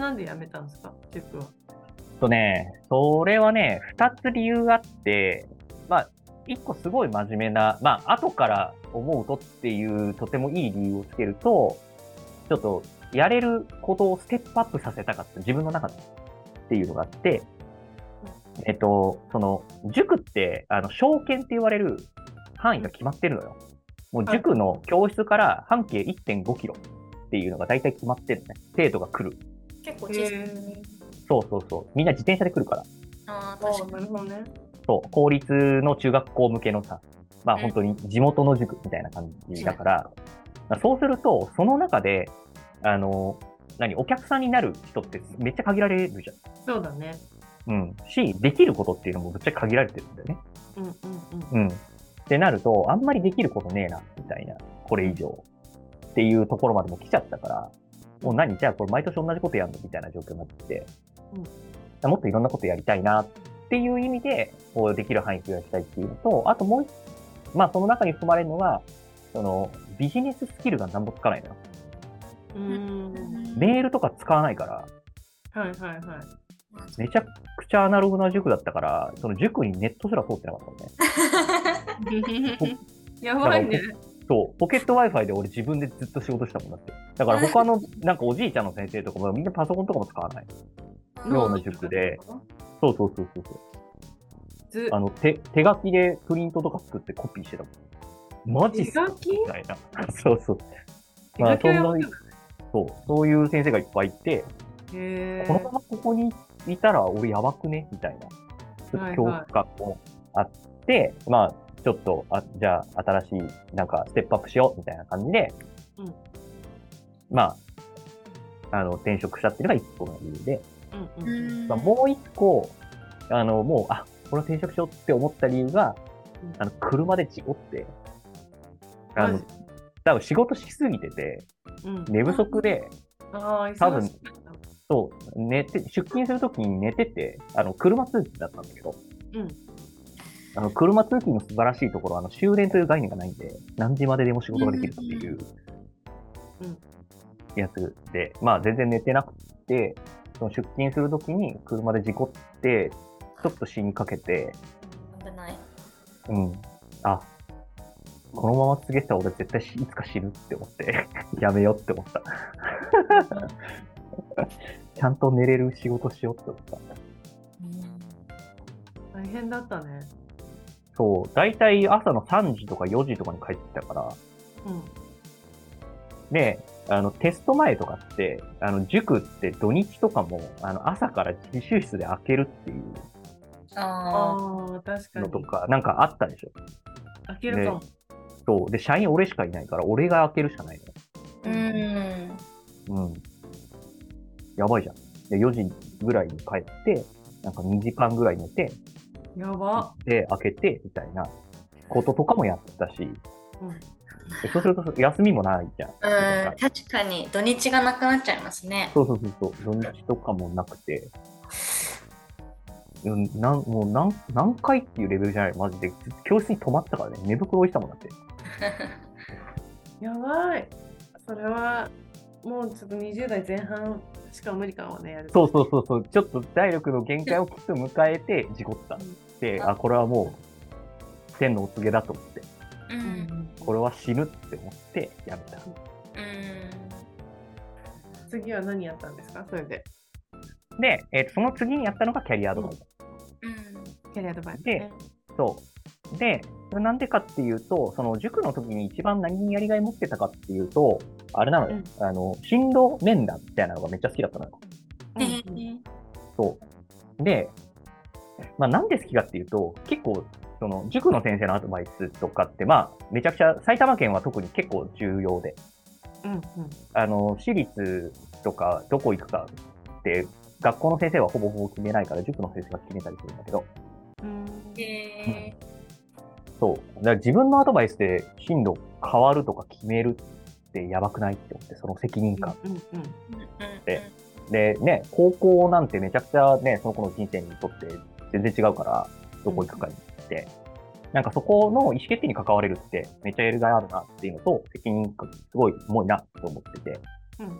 なんで辞めたんですか？塾は。とね、それはね、二つ理由があって、まあ、一個すごい真面目な、まあ、後から思うとっていうとてもいい理由をつけると、ちょっと、やれることをステップアップさせたかった、自分の中でっていうのがあって、えっと、その、塾って、あの、証券って言われる範囲が決まってるのよ。もう塾の教室から半径1.5キロっていうのが大体決まってるね。生徒が来る。結構小さい。そうそうそう。みんな自転車で来るから。ああ、あ確かに。そう、公立の中学校向けのさ、まあうん本当に地元の塾みたいな感じだから、まあそうすると、その中で、あの、何、お客さんになる人ってめっちゃ限られるじゃそうだね。ん。うん。し、できることっていうのもぶっちゃけ限られてるんだよね。うんうんうん。うん。ってなると、あんまりできることねえな、みたいな、これ以上。っていうところまでも来ちゃったから、もう何じゃあこれ毎年同じことやるの？みたいな状況になってて、もっといろんなことやりたいなっていう意味で、こうできる範囲増やしたいっていうのと、あともう一、まあその中に含まれるのは、そのビジネススキルが何もつかないのよ。うーん。メールとか使わないから、はいはいはい。めちゃくちゃアナログな塾だったから、その塾にネットすら通ってなかったね。やばいね。そう、ポケット Wi-Fi で俺自分でずっと仕事したもんだって。だから他の、なんかおじいちゃんの先生とかもみんなパソコンとかも使わない。ような塾で。そうそうそうそうそう。ずあの、手、手書きでプリントとか作ってコピーしてたもん。マジっすか？みたいな。そうそう。手書きはやばいよねそう、そういう先生がいっぱいいて、へこのままここにいたら俺やばくね？みたいな。はいはい恐怖感もあって、まあ、ちょっと、あ、じゃあ、新しい、なんか、ステップアップしよう、みたいな感じで、うん。まあ、あの、転職したっていうのが一個の理由で、うんうん。うん。まあ、もう一個、あの、もう、あ、これは転職しようって思った理由が、うん。あの、車で事故って、あの多分仕事しすぎてて、うん。寝不足で、ああ、多分忙しい。そう、寝て、出勤するときに寝てて、あの、車通勤だったんだけど、うん。あの、車通勤の素晴らしいところは、あの、終電という概念がないんで、何時まででも仕事ができるっていううんやつで、まあ、全然寝てなくて、その出勤するときに車で事故って、ちょっと死にかけて、危ない。うん。あ、このまま続けてたら俺絶対しいつか死ぬって思って、やめようって思った。ちゃんと寝れる仕事しようって思った。大変だったね。そう、だいたい朝の3時とか4時とかに帰ってきたから、うん。で、あの、テスト前とかって、あの、塾って土日とかも、あの、朝から自習室で開けるっていうあああ、確かに。のとか、なんかあったでしょ。開けるかも。そう。で、社員俺しかいないから、俺が開けるしかないあ。うん。の。うん。やばいじゃん。で、4時ぐらいに帰って、なんか2時間ぐらい寝て、やば。で、開けて、みたいなこととかもやったし、うん。でそうすると休みもないじゃん。うん、確かに土日がなくなっちゃいますね。そうそうそうそう、土日とかもなくて、うんなんもう何何回っていうレベルじゃない、マジで。教室に泊まったからね、寝袋置いてたもんだって。やばい。それは、もうちょっと20代前半しか無理かもね、やる。そうそうそうそう、ちょっと体力の限界をきっと迎えて事故った。で、あ、これはもう、天のお告げだと思って、う。うんん。これは死ぬって思ってやめた。うん。次は何やったんですか？それで。で、えーとその次にやったのがキャリアアドバイザー。うん。キャリアアドバイス、でね。そう。で、なんでかっていうと、その塾の時に一番何にやりがい持ってたかっていうと、あれなのよ。あの、進路面談みたいなのがめっちゃ好きだったのよ。うんえそう。で、まあなんで好きかっていうと、結構、その、塾の先生のアドバイスとかって、まあ、めちゃくちゃ、埼玉県は特に結構重要で、うんうん。あの、私立とかどこ行くかって、学校の先生はほぼほぼ決めないから、塾の先生が決めたりするんだけど、うんえそう。だから自分のアドバイスで進路変わるとか決めるってやばくないって思って、その責任感。うんうん。ーでで、ね、高校なんてめちゃくちゃね、その子の人生にとって全然違うから、どこ行くかにって、なんかそこの意思決定に関われるってめっちゃやりがいあるなっていうのと、責任感すごい重いなと思ってて、うんうん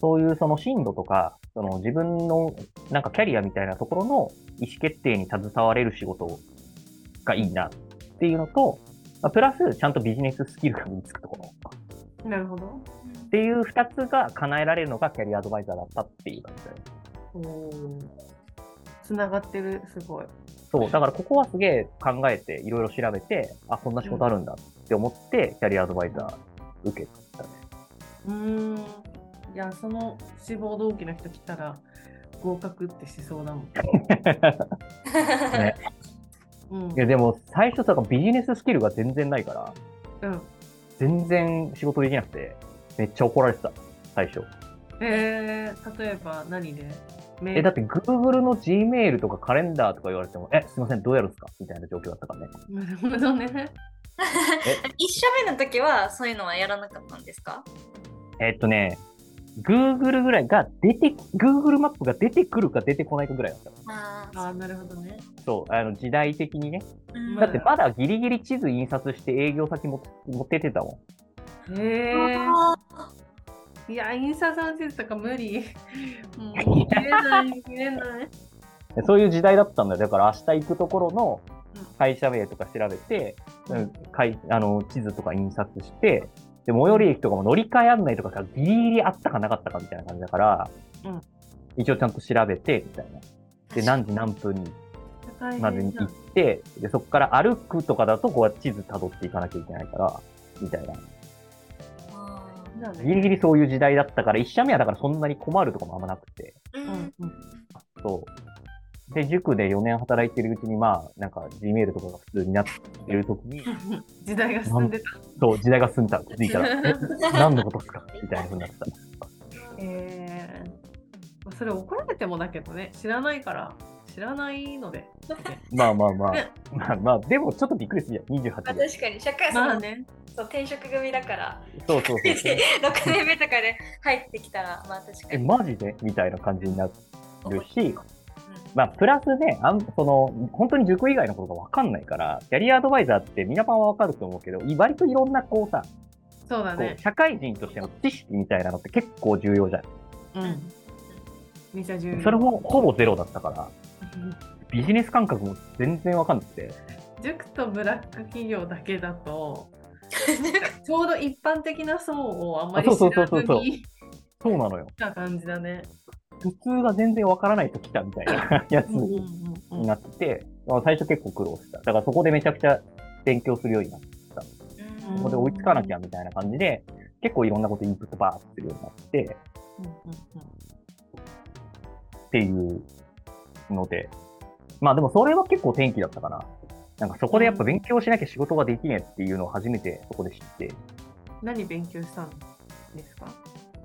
そういうその進路とか、その自分のなんかキャリアみたいなところの意思決定に携われる仕事がいいなっていうのと、まあプラスちゃんとビジネススキルが身につくところなるほど。っていう二つが叶えられるのがキャリアアドバイザーだったっていう感じだよね。つながってる、すごい。そう、だからここはすげえ考えていろいろ調べて、あ、こんな仕事あるんだって思って、キャリアアドバイザー受けたね。うーん。いや、その志望動機の人来たら合格ってしそうだもん。ねうんい。やでも最初さ、ビジネススキルが全然ないから、うん。全然仕事できなくて、めっちゃ怒られてた、最初。えー、例えば何で？え、だって Google の Gmail とかカレンダーとか言われても、え、すいません、どうやるんですか？みたいな状況だったからね。なるほどね。一社目の時はそういうのはやらなかったんですか？えっとね、Google ぐらいが出て、Google マップが出てくるか出てこないかぐらいだったの。あああ、なるほどね。そう、あの時代的にね。うんだってまだギリギリ地図印刷して営業先も持ってってたもん。へえ。あいや、印刷の地図とか無理。もう見れない、見れない。でそういう時代だったんだよ。だから明日行くところのうん会社名とか調べて、うんうんかいあの地図とか印刷して、で、最寄り駅とかも乗り換え案内とかがギリギリあったかなかったかみたいな感じだから、うん一応ちゃんと調べて、みたいな。で、何時何分に大までに行って、で、そこから歩くとかだと、こうやって地図辿っていかなきゃいけないから、みたいな。ギリギリそういう時代だったから、一社目はだからそんなに困るとかもあんまなくて。うん。そう。で、塾で4年働いてるうちに、まあ、なんか Gmail とかが普通になってる時に、時代が進んでた。そう、時代が進んだ。気づいたら、え、何のことっすか？みたいな風になってた。えー、まあそれ怒られてもだけどね、知らないから、知らないので。まあまあまあね。まあまあ、でもちょっとびっくりするやん。28あで。確かに社会まあね、そう転職組だからそうそうそう。6年目とかで入ってきたらまあ確かえ、に。マジで？みたいな感じになるし、うんまあ、プラスね、あんその、本当に塾以外のことがわかんないから、キャリアアドバイザーってみなパンはわかると思うけど、い割といろんなこうさ、そうだねこう。社会人としての知識みたいなのって結構重要じゃん。うん。めちゃ重要。それもほぼゼロだったから、ビジネス感覚も全然わかんなくて。塾とブラック企業だけだと、ちょうど一般的な層をあんまりあそう知らそうそうそうずにそうなのよ。来た感じだね。普通が全然わからないと来たみたいなやつになってて、まあ最初結構苦労した。だからそこでめちゃくちゃ勉強するようになって、うんそこで追いつかなきゃみたいな感じで、結構いろんなことインプットバーってするようになって、っていうので、まあでもそれは結構転機だったかな。なんかそこでやっぱ勉強しなきゃ仕事ができねえっていうのを初めてそこで知って。うん何勉強したんですか？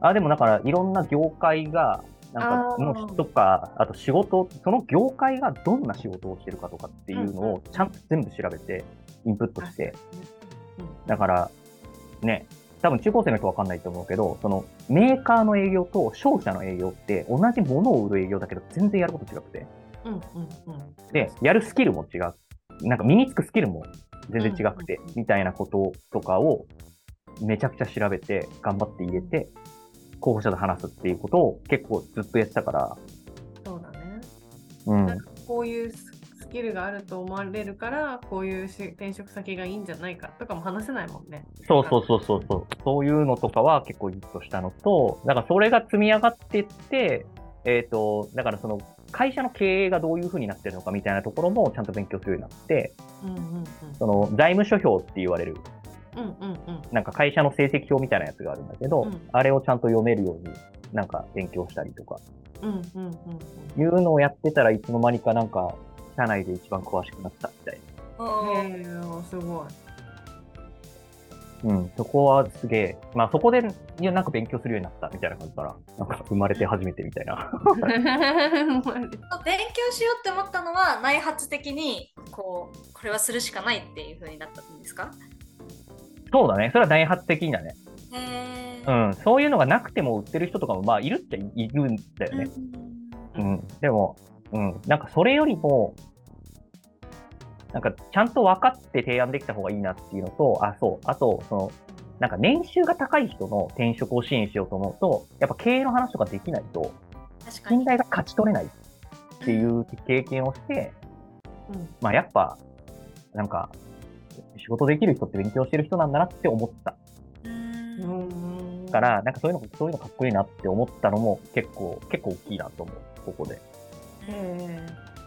あ、でもだからいろんな業界が、なんかの人とか、あと仕事、その業界がどんな仕事をしてるかとかっていうのをちゃんと全部調べて、インプットして、うんだから、ね、多分中高生の人わかんないと思うけど、そのメーカーの営業と商社の営業って同じものを売る営業だけど全然やること違くて。うんうんうん。で、やるスキルも違う。なんか身につくスキルも全然違くてみたいなこととかをめちゃくちゃ調べて、頑張って入れて、候補者と話すっていうことを結構ずっとやってたから、そうだね。うん。なんかこういうススキルがあると思われるから、こういうし転職先がいいんじゃないかとかも話せないもんね。そうそうそうそうそう。そういうのとかは結構ヒットしたのと、だからそれが積み上がっていって、えっ、と、だからその会社の経営がどういう風になってるのかみたいなところもちゃんと勉強するようになって、うんうんうん。その財務諸表って言われる、うんうんうん。なんか会社の成績表みたいなやつがあるんだけど、うんあれをちゃんと読めるようになんか勉強したりとか、うんうんうんうん。いうのをやってたらいつの間にかなんか、社内で一番詳しくなったみたいおーへえ、すごい。な。うん、そこはすげえ、まあそこで、いや、なんか勉強するようになったみたいな感じから、なんか生まれて初めてみたいな。勉強しようって思ったのは内発的にこうこれはするしかないっていう風になったんですか？そうだね。それは内発的なね。へうーん。そういうのがなくても売ってる人とかも、まあ、いるっちゃいるんだよね。うん。でも、うん。なんかそれよりも、なんかちゃんと分かって提案できた方がいいなっていうのと、あ、そう。あと、その、なんか年収が高い人の転職を支援しようと思うと、やっぱ経営の話とかできないと。信頼が勝ち取れないっていう経験をして、うんまあやっぱ、なんか、仕事できる人って勉強してる人なんだなって思った。から、なんかそういうの、そういうのかっこいいなって思ったのも結構、結構大きいなと思う、ここで。へー